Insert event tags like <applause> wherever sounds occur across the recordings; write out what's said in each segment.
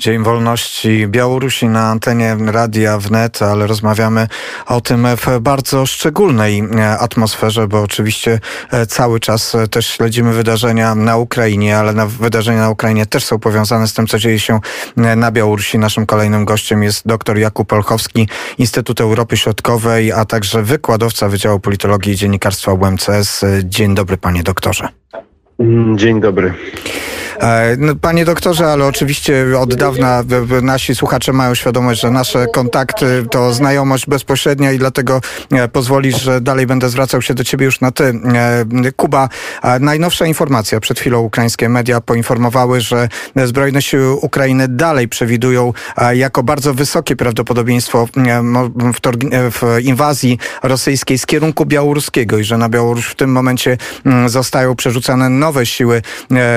Dzień Wolności Białorusi na antenie Radia Wnet, ale rozmawiamy o tym w bardzo szczególnej e, atmosferze, bo oczywiście e, cały czas e, też śledzimy wydarzenia na Ukrainie, ale na wydarzenia na Ukrainie też są powiązane z tym, co dzieje się na Białorusi. Naszym kolejnym gościem jest dr Jakub Olchowski, Instytut Europy Środkowej, a także wykładowca Wydziału Politologii i Dziennikarstwa UMCS. Dzień dobry, panie doktorze. Dzień dobry. E, no, panie doktorze, ale oczywiście od dawna nasi słuchacze mają świadomość, że nasze kontakty to znajomość bezpośrednia i dlatego e, pozwolisz, że dalej będę zwracał się do ciebie już na ty. E, Kuba, najnowsza informacja. Przed chwilą ukraińskie media poinformowały, że zbrojne siły Ukrainy dalej przewidują jako bardzo wysokie prawdopodobieństwo w inwazji rosyjskiej z kierunku białoruskiego i że na Białoruś w tym momencie zostają przerzucane nowe siły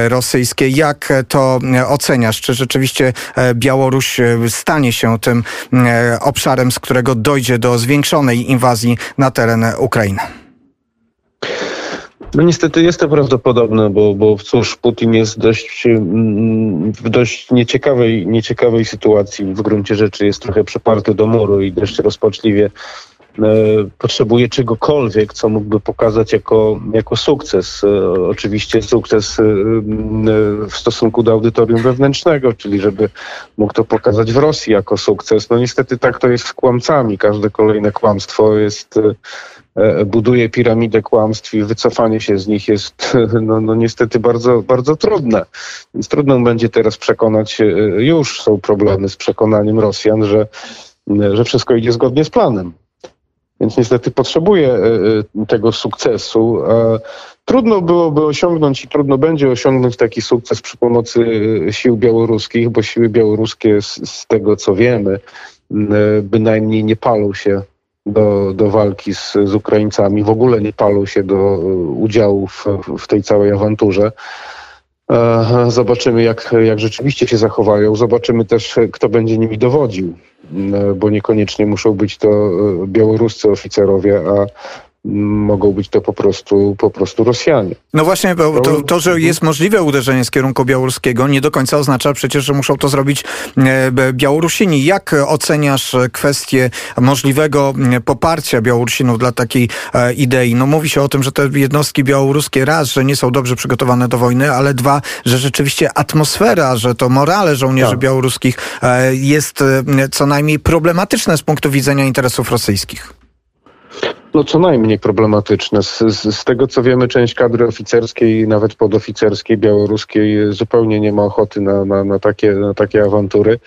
rosyjskie jak to oceniasz? Czy rzeczywiście e, Białoruś e, stanie się tym e, obszarem, z którego dojdzie do zwiększonej inwazji na teren Ukrainy? No niestety jest to prawdopodobne, bo, bo cóż, Putin jest dość, mm, w dość nieciekawej, nieciekawej sytuacji. W gruncie rzeczy jest trochę przyparty do muru i dość rozpaczliwie potrzebuje czegokolwiek, co mógłby pokazać jako, jako sukces. E, oczywiście sukces e, w stosunku do audytorium wewnętrznego, czyli żeby mógł to pokazać w Rosji jako sukces. No niestety tak to jest z kłamcami. Każde kolejne kłamstwo jest buduje piramidę kłamstw i wycofanie się z nich jest <laughs> no, no niestety bardzo, bardzo trudne. Więc trudno będzie teraz przekonać, już są problemy z przekonaniem Rosjan, że, że wszystko idzie zgodnie z planem. Więc niestety potrzebuje e, e, tego sukcesu. Trudno byłoby osiągnąć i trudno będzie osiągnąć taki sukces przy pomocy e, sił białoruskich, bo siły białoruskie, z, z tego co wiemy, bynajmniej nie palą się do, do walki z, z Ukraińcami, w ogóle nie palą się do udziału w, w tej całej awanturze. Zobaczymy, jak, jak rzeczywiście się zachowają. Zobaczymy też, kto będzie nimi dowodził, bo niekoniecznie muszą być to e, białoruscy oficerowie, a mogą być to po prostu, po prostu Rosjanie. No właśnie, bo to, to, że jest możliwe uderzenie z kierunku białoruskiego, nie do końca oznacza przecież, że muszą to zrobić e, Białorusini. Jak oceniasz kwestię możliwego poparcia Białorusinów dla takiej e, idei? No mówi się o tym, że te jednostki białoruskie raz, że nie są dobrze przygotowane do wojny, ale dwa, że rzeczywiście atmosfera, że to morale żołnierzy tak. białoruskich e, jest co najmniej problematyczne z punktu widzenia interesów rosyjskich no co najmniej problematyczne. Z, z, z, tego co wiemy, część kadry oficerskiej, nawet podoficerskiej, białoruskiej zupełnie nie ma ochoty na, na, na, takie, na takie awantury.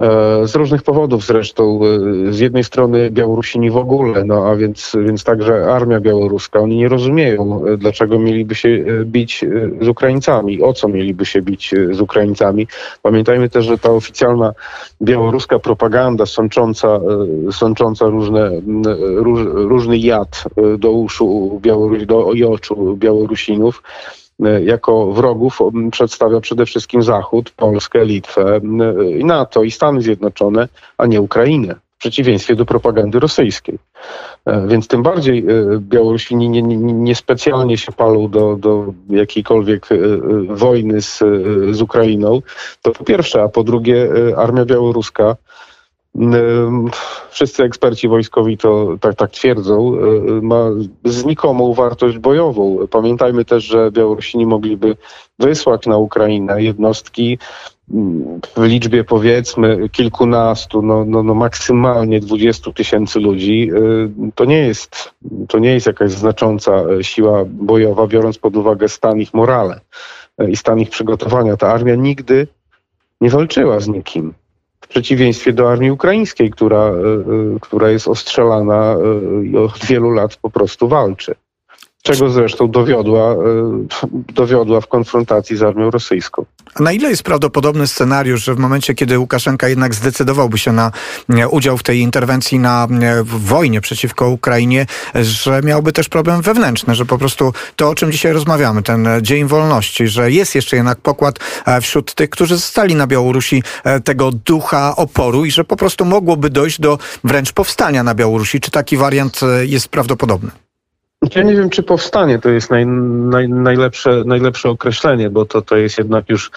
E, z różnych powodów zresztą. E, z jednej strony Białorusini w ogóle, no a więc, więc także armia białoruska. Oni nie rozumieją, e, dlaczego mieliby się bić z Ukraińcami, o co mieliby się bić z Ukraińcami. Pamiętajmy też, że ta oficjalna białoruska propaganda sącząca, sącząca różne, róż, różny jad do uszu Białoruś, do oczu Białorusinów, jako wrogów przedstawia przede wszystkim Zachód, Polskę, Litwę, NATO i Stany Zjednoczone, a nie Ukrainę. W przeciwieństwie do propagandy rosyjskiej. E, więc tym bardziej e, Białorusini nie, nie, nie się palą do, do jakiejkolwiek wojny z, z Ukrainą. To po pierwsze, a po drugie armia białoruska wszyscy eksperci wojskowi to tak, tak twierdzą, e, ma znikomą wartość bojową. Pamiętajmy też, że Białorusini mogliby wysłać na Ukrainę jednostki w liczbie powiedzmy kilkunastu, no, no, no maksymalnie dwudziestu tysięcy ludzi. E, to nie, jest, to nie jest jakaś znacząca e, siła bojowa, biorąc pod uwagę stan ich morale i stan ich przygotowania. Ta armia nigdy nie walczyła z nikim. W przeciwieństwie do armii ukraińskiej, która, e, e, która jest ostrzelana e, i od wielu lat po prostu walczy czego zresztą dowiodła, e, dowiodła w konfrontacji z armią rosyjską. A na ile jest prawdopodobny scenariusz, że w momencie, kiedy Łukaszenka jednak zdecydowałby się na e, udział w tej interwencji na e, wojnie przeciwko Ukrainie, że miałby też problem wewnętrzny, że po prostu to, o czym dzisiaj rozmawiamy, ten Dzień Wolności, że jest jeszcze jednak pokład wśród tych, którzy zostali na Białorusi tego ducha oporu i że po prostu mogłoby dojść do wręcz powstania na Białorusi. Czy taki wariant jest prawdopodobny? Ja nie wiem, czy powstanie to jest naj, naj, najlepsze, najlepsze określenie, bo to, to jest jednak już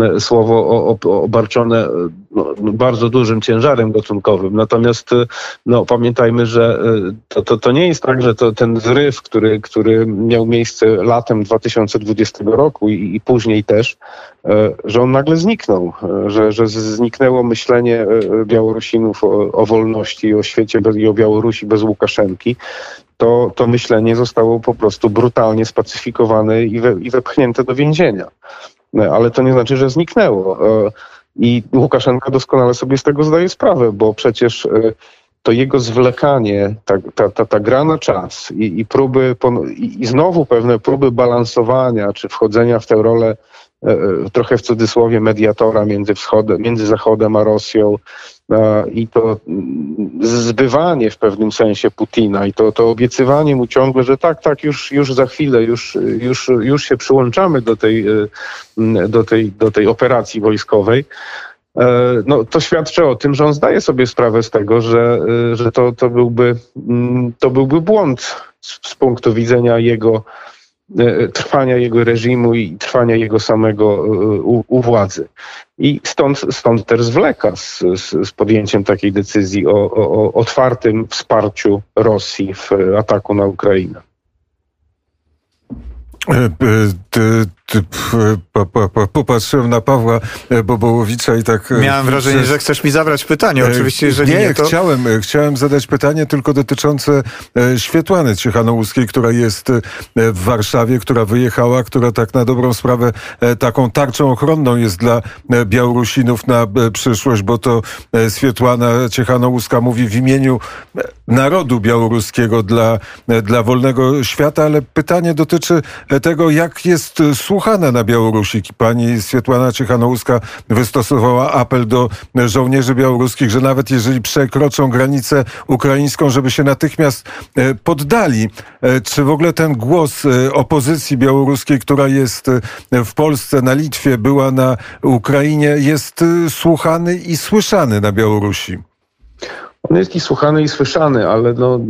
e, słowo o, o, obarczone no, bardzo dużym ciężarem gatunkowym. Natomiast e, no, pamiętajmy, że e, to, to, to nie jest tak, że to ten zryw, który, który miał miejsce latem 2020 roku i, i później też, że on nagle zniknął, że, że zniknęło myślenie Białorusinów o, o wolności o świecie bez, i o Białorusi bez Łukaszenki to, to myślenie zostało po prostu brutalnie spacyfikowane i, we, i wepchnięte do więzienia. No, ale to nie znaczy, że zniknęło. E, I Łukaszenka doskonale sobie z tego zdaje sprawę, bo przecież e, to jego zwlekanie, ta, ta, ta, ta gra na czas i, i próby, i znowu pewne próby balansowania czy wchodzenia w tę rolę e, trochę w cudzysłowie mediatora między, wschodem, między Zachodem a Rosją, i to zbywanie w pewnym sensie Putina i to, to obiecywanie mu ciągle, że tak, tak, już, już za chwilę, już, już, już się przyłączamy do tej, e, do tej, do tej operacji wojskowej. E, no, to świadczy o tym, że on zdaje sobie sprawę z tego, że, e, że to, to, byłby, to byłby błąd z, z punktu widzenia jego E, trwania jego reżimu i trwania jego samego u, u władzy. I stąd, stąd też zwleka z, z, z podjęciem takiej decyzji o, o, o otwartym wsparciu Rosji w ataku na Ukrainę. E, popatrzyłem na Pawła e, Bobołowicza i tak... E, Miałem wrażenie, że chcesz mi zabrać pytanie. Oczywiście, jeżeli nie, nie to... chciałem, chciałem zadać pytanie tylko dotyczące Świetłany Ciechanouskiej, która jest w Warszawie, która wyjechała, która tak na dobrą sprawę taką tarczą ochronną jest dla Białorusinów na przyszłość, bo to Świetłana Ciechanouska mówi w imieniu narodu białoruskiego dla, dla wolnego świata, ale pytanie dotyczy tego, jak jest słuchana na Białorusi. Pani Swietłana Ciechanouska wystosowała apel do żołnierzy białoruskich, że nawet jeżeli przekroczą granicę ukraińską, żeby się natychmiast e, poddali. E, czy w ogóle ten głos e, opozycji białoruskiej, która jest w Polsce, na Litwie, była na Ukrainie, jest słuchany i słyszany na Białorusi? On jest i słuchany, i słyszany, ale no,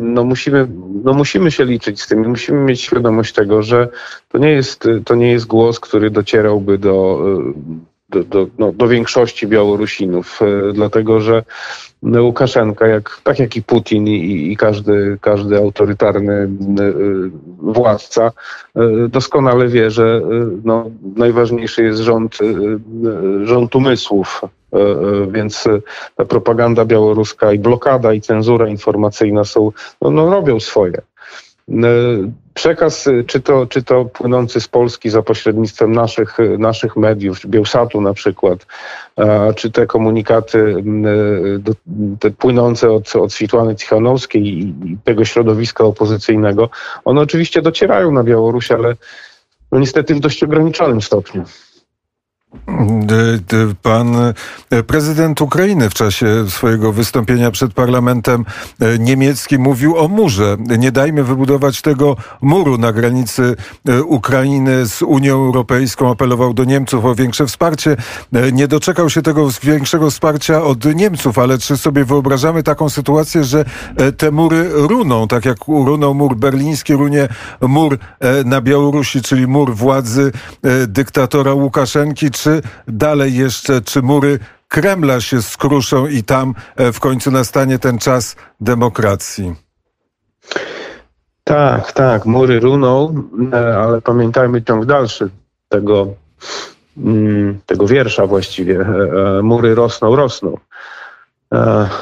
no, musimy, no musimy się liczyć z tym. Musimy mieć świadomość tego, że to nie jest, to nie jest głos, który docierałby do, do, do, no, do większości Białorusinów, dlatego że Łukaszenka, jak, tak jak i Putin i, i każdy, każdy autorytarny y, władca, y, doskonale wie, że no, najważniejszy jest rząd, rząd umysłów, więc ta propaganda białoruska i blokada i cenzura informacyjna są, no, no robią swoje. Przekaz, czy to, czy to płynący z Polski za pośrednictwem naszych, naszych mediów, Bielsatu na przykład, czy te komunikaty te płynące od, od Switłany Cichanowskiej i tego środowiska opozycyjnego, one oczywiście docierają na Białoruś, ale no niestety w dość ograniczonym stopniu. Pan e, prezydent Ukrainy w czasie swojego wystąpienia przed parlamentem e, niemieckim mówił o murze. Nie dajmy wybudować tego muru na granicy e, Ukrainy z Unią Europejską. Apelował do Niemców o większe wsparcie. Nie doczekał się tego większego wsparcia od Niemców, ale czy sobie wyobrażamy taką sytuację, że te mury runą, tak jak runął mur berliński, runie mur na Białorusi, czyli mur władzy dyktatora Łukaszenki, czy dalej jeszcze, czy mury Kremla się skruszą i tam e, w końcu nastanie ten czas demokracji? Tak, tak, mury runą, e, ale pamiętajmy ciąg dalszy tego, mm, tego wiersza właściwie. E, mury rosną, rosną.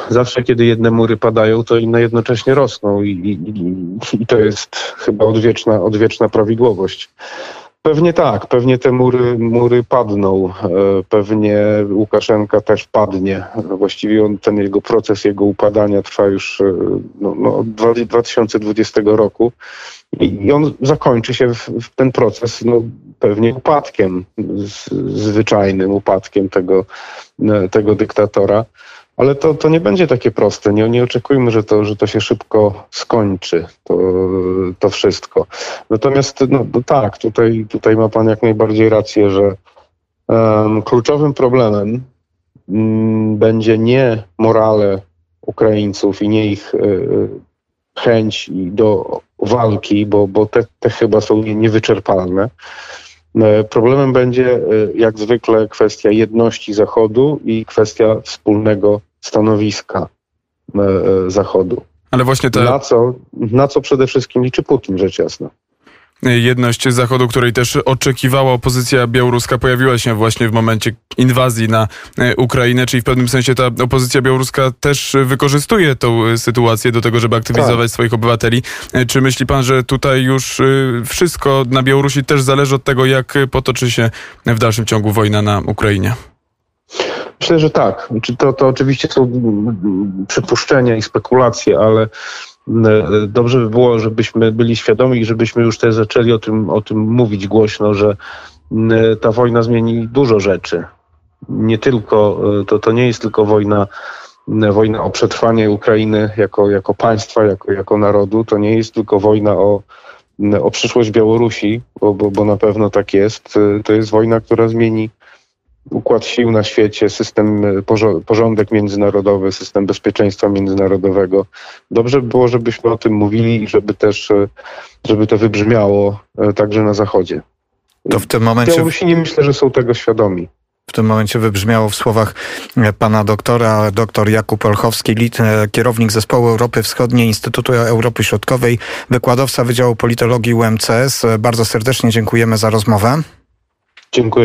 Zawsze, kiedy jedne mury padają, to inne jednocześnie rosną i, i, i to jest chyba odwieczna, odwieczna prawidłowość. Pewnie tak, pewnie te mury, mury padną, e, pewnie Łukaszenka też padnie. Właściwie on, ten jego proces jego upadania trwa już e, no, no, od 2020 roku i on zakończy się w, w ten proces no, pewnie upadkiem, z, zwyczajnym upadkiem tego, e, tego dyktatora. Ale to, to nie będzie takie proste. Nie, nie oczekujmy, że to, że to się szybko skończy, to, to wszystko. Natomiast no, no tak, tutaj, tutaj ma Pan jak najbardziej rację, że um, kluczowym problemem um, będzie nie morale Ukraińców i nie ich y, chęć do walki, bo, bo te, te chyba są nie, niewyczerpalne. E, Problemem będzie jak zwykle kwestia jedności Zachodu i kwestia wspólnego stanowiska e, e, Zachodu. Ale właśnie ta Na co, na co przede wszystkim liczy Putin, rzecz jasna. jedność Zachodu, której też oczekiwała opozycja białoruska, pojawiła się właśnie w momencie inwazji na e, Ukrainę, czyli w pewnym sensie ta opozycja białoruska też wykorzystuje tą sytuację do tego, żeby aktywizować swoich obywateli. Czy myśli pan, że tutaj już wszystko na Białorusi też zależy od tego, jak potoczy się w dalszym ciągu wojna na Ukrainie? Myślę, że tak. Czy to, to oczywiście są przypuszczenia i spekulacje, ale mm, e, dobrze by było, żebyśmy byli świadomi i żebyśmy już też zaczęli o tym, o tym mówić głośno, że mm, ta wojna zmieni dużo rzeczy. Nie tylko, e, to, to nie jest tylko wojna, mm, wojna o przetrwanie Ukrainy jako, jako państwa, jako, jako narodu. To nie jest tylko wojna o, o przyszłość Białorusi, bo, bo, bo na pewno tak jest. E, To jest wojna, która zmieni układ sił na świecie, system, e, porządek międzynarodowy, system bezpieczeństwa międzynarodowego. Dobrze by było, żebyśmy o tym mówili i żeby też, e, żeby to wybrzmiało e, także na Zachodzie. To w tym momencie Białorusini myślę, że są tego świadomi. w tym momencie wybrzmiało w słowach pana doktora, doktor Jakub Olchowski, lit, kierownik zespołu Europy Wschodniej Instytutu Europy Środkowej, wykładowca Wydziału Politologii UMCS. Bardzo serdecznie dziękujemy za rozmowę. Dziękuję.